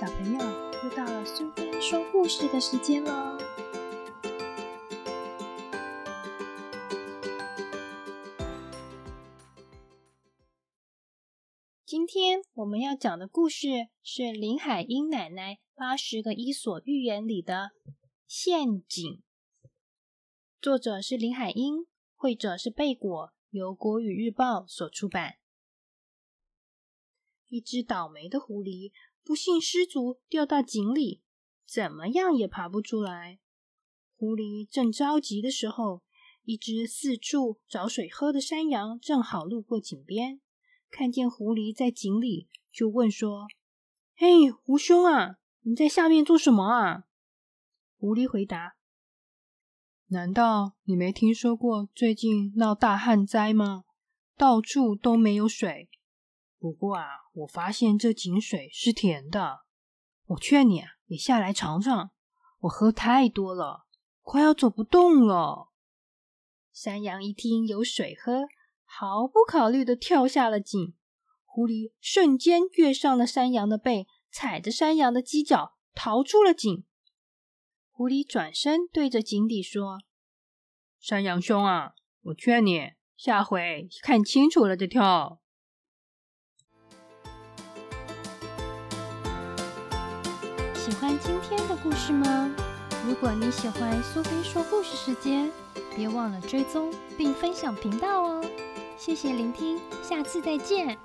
小朋友，又到了苏菲说故事的时间喽！今天我们要讲的故事是林海音奶奶《八十个伊索寓言》里的陷阱。作者是林海音，绘者是贝果，由国语日报所出版。一只倒霉的狐狸不幸失足掉到井里，怎么样也爬不出来。狐狸正着急的时候，一只四处找水喝的山羊正好路过井边，看见狐狸在井里，就问说：“嘿，狐兄啊，你在下面做什么啊？”狐狸回答：“难道你没听说过最近闹大旱灾吗？到处都没有水。”不过啊，我发现这井水是甜的。我劝你啊，也下来尝尝。我喝太多了，快要走不动了。山羊一听有水喝，毫不考虑的跳下了井。狐狸瞬间跃上了山羊的背，踩着山羊的犄角逃出了井。狐狸转身对着井底说：“山羊兄啊，我劝你下回看清楚了再跳。”喜欢今天的故事吗？如果你喜欢苏菲说故事时间，别忘了追踪并分享频道哦！谢谢聆听，下次再见。